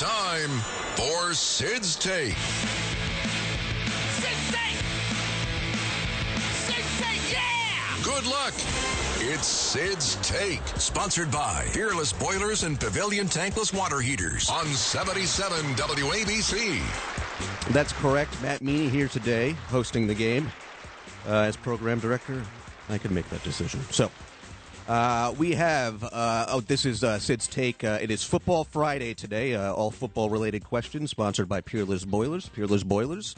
Now, it's time for Sid's Take. Sid's Take! Sid's Take, yeah! Good luck. It's Sid's Take, sponsored by Peerless Boilers and Pavilion Tankless Water Heaters on 77 WABC. That's correct. Matt Meany here today, hosting the game. Uh, as program director, I can make that decision. So, uh, we have. Uh, oh, this is uh, Sid's take. Uh, it is Football Friday today. Uh, all football related questions, sponsored by Peerless Boilers. Peerless Boilers.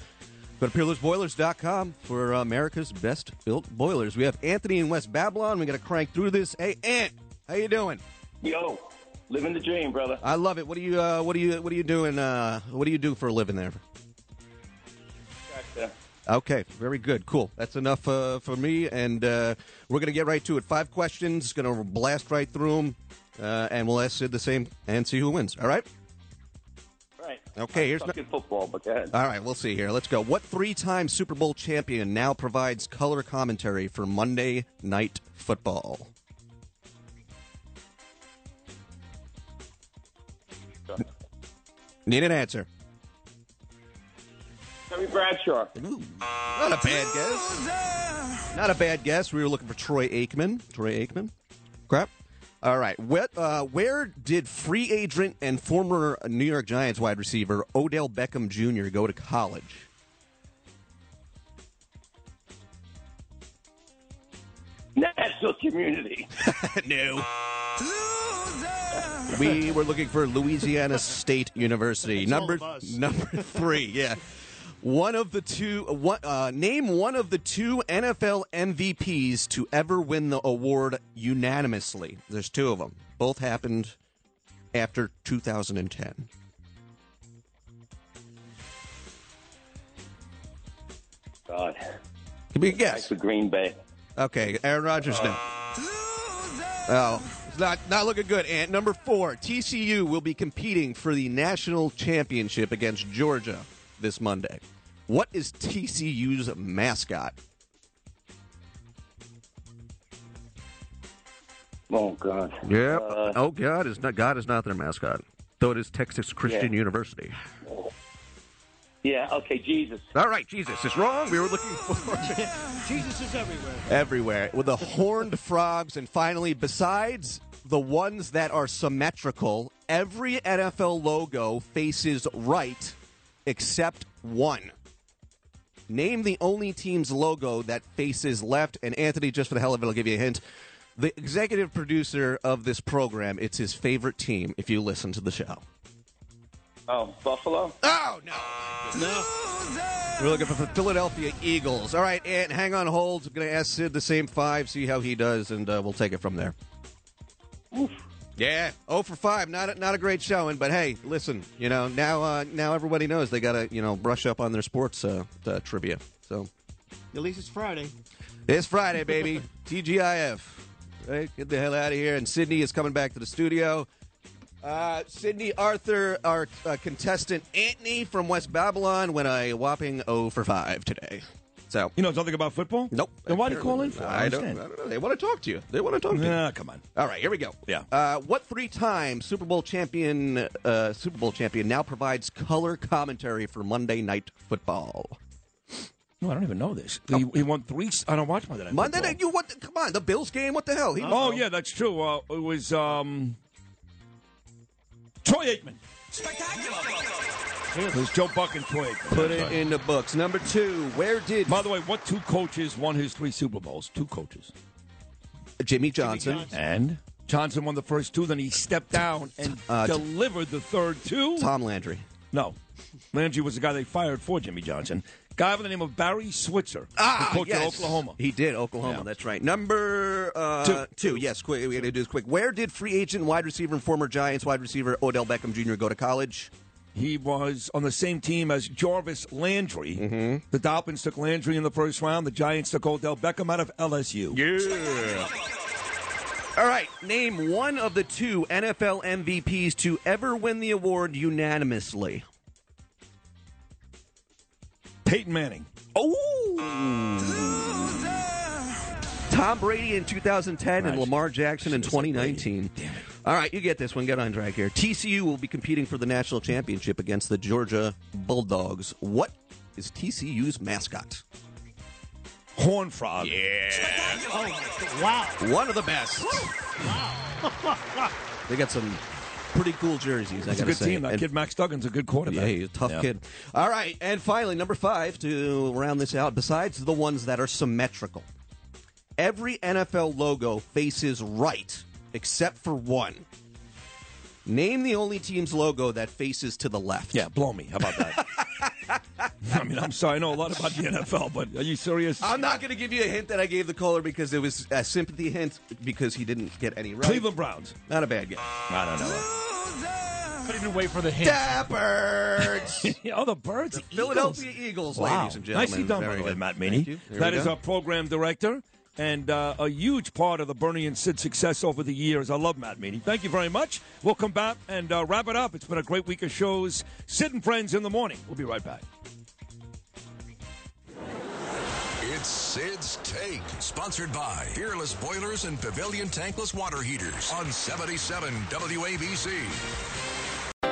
Go to peerlessboilers.com for America's best built boilers. We have Anthony in West Babylon. We got to crank through this. Hey, Ant, how you doing? Yo, living the dream, brother. I love it. What do you? Uh, what do you? What are you doing? Uh, what do you do for a living there? Okay, very good. Cool. That's enough uh, for me, and uh, we're going to get right to it. Five questions, going to blast right through them, uh, and we'll ask Sid the same and see who wins. All right? Right. Okay, here's I'm no- stuck in football, but go ahead. All right, we'll see here. Let's go. What three time Super Bowl champion now provides color commentary for Monday Night Football? Need an answer. Terry Bradshaw. Not a bad guess. Not a bad guess. We were looking for Troy Aikman. Troy Aikman. Crap. All right. What, uh, where did free agent and former New York Giants wide receiver Odell Beckham Jr. go to college? National community. no. We were looking for Louisiana State University. number number three. Yeah. One of the two. One, uh, name one of the two NFL MVPs to ever win the award unanimously. There's two of them. Both happened after 2010. God. Give me a Back guess. to Green Bay. Okay, Aaron Rodgers. No. Oh, it's not not looking good. And number four, TCU will be competing for the national championship against Georgia this Monday. What is TCU's mascot? Oh God. Yep. Uh, oh God is not God is not their mascot. Though it is Texas Christian Yeah. University. Yeah. Okay. Jesus. All right, Jesus is wrong. We were looking for Jesus is everywhere. everywhere with the horned frogs, and finally, besides the ones that are symmetrical, every NFL logo faces right except one. Name the only team's logo that faces left. And Anthony, just for the hell of it, I'll give you a hint. The executive producer of this program, it's his favorite team. If you listen to the show. Oh, Buffalo. Oh no. No. We're looking for the Philadelphia Eagles. All right, Ant, hang on hold. I'm going to ask Sid the same five, see how he does, and uh, we'll take it from there. Yeah, oh for five. Not a, not a great showing, but hey, listen. You know now uh, now everybody knows they got to you know brush up on their sports uh, uh, trivia. So At least it's Friday. it's Friday, baby. TGIF. Right, get the hell out of here. And Sydney is coming back to the studio. Uh, Sydney Arthur, our uh, contestant Anthony from West Babylon, went a whopping 0 for 5 today. So, You know something about football? nope. Then why do you call in for? I don't, I understand. don't know. They want to talk to you. They want to talk to you. Nah, come on. All right, here we go. Yeah. Uh, what three-time Super Bowl champion, uh, Super Bowl champion, now provides color commentary for Monday Night Football? No, I don't even know this. He, he won three. I don't watch Monday Night Monday Night, you what? Come on, the Bills game. What the hell? He, Oh yeah, that's true. Uh, it was um, Troy Aikman. It was Joe Buck and Troy Aikman. Put That's it right. in the books. Number two, where did By the way, what two coaches won his three Super Bowls? Two coaches. Jimmy Johnson, And Johnson won the first two. Then he stepped down and Uh, delivered the third two. Tom Landry? No. Landry was the guy they fired for Jimmy Johnson. Guy by the name of Barry Switzer. Ah, who coached yes. at Oklahoma. He did Oklahoma. Yeah. That's right. Number uh, Two. two. Yes, quick. We got to do this quick. Where did free agent wide receiver and former Giants wide receiver Odell Beckham Jr. go to college? He was on the same team as Jarvis Landry. Mm-hmm. The Dolphins took Landry in the first round. The Giants took Odell Beckham out of LSU. Yeah. All right. Name one of the two NFL MVPs to ever win the award unanimously. Peyton Manning. Oh. Tom Brady in 2010 and Lamar Jackson in Should've said 2019. All right, you get this one. Get on track here. TCU will be competing for the national championship against the Georgia Bulldogs. What is TCU's mascot? Horn Frog. Yeah. Oh, Wow. One of the best. Wow. they got some pretty cool jerseys. I It's a good say. team. That And- kid Max Duggan's a good quarterback. Yeah, he's a tough Yeah. kid. All right, and finally, number five to round this out. Besides the ones that are symmetrical, every NFL logo faces right except for one. Name the only team's logo that faces to the left. Yeah, blow me. How about that? I mean, I'm sorry. I know a lot about the NFL, but are you serious? I'm not going to give you a hint that I gave the caller because it was a sympathy hint because he didn't get any right. Cleveland Browns. Not a bad guess. I don't know. Couldn't even wait for the hint. Dappers. oh, the Birds. Philadeagles Eagles, Wow. ladies and gentlemen. Nicely done, by Very the way. Matt Thank Meany. you. There That we is go. our program director and uh, a huge part of the Bernie and Sid success over the years. I love Matt Meany. Thank you very much. We'll come back and uh, wrap it up. It's been a great week of shows. Sid and Friends in the morning. We'll be right back. It's Sid's Take, sponsored by Peerless Boilers and Pavilion Tankless Water Heaters on 77 WABC.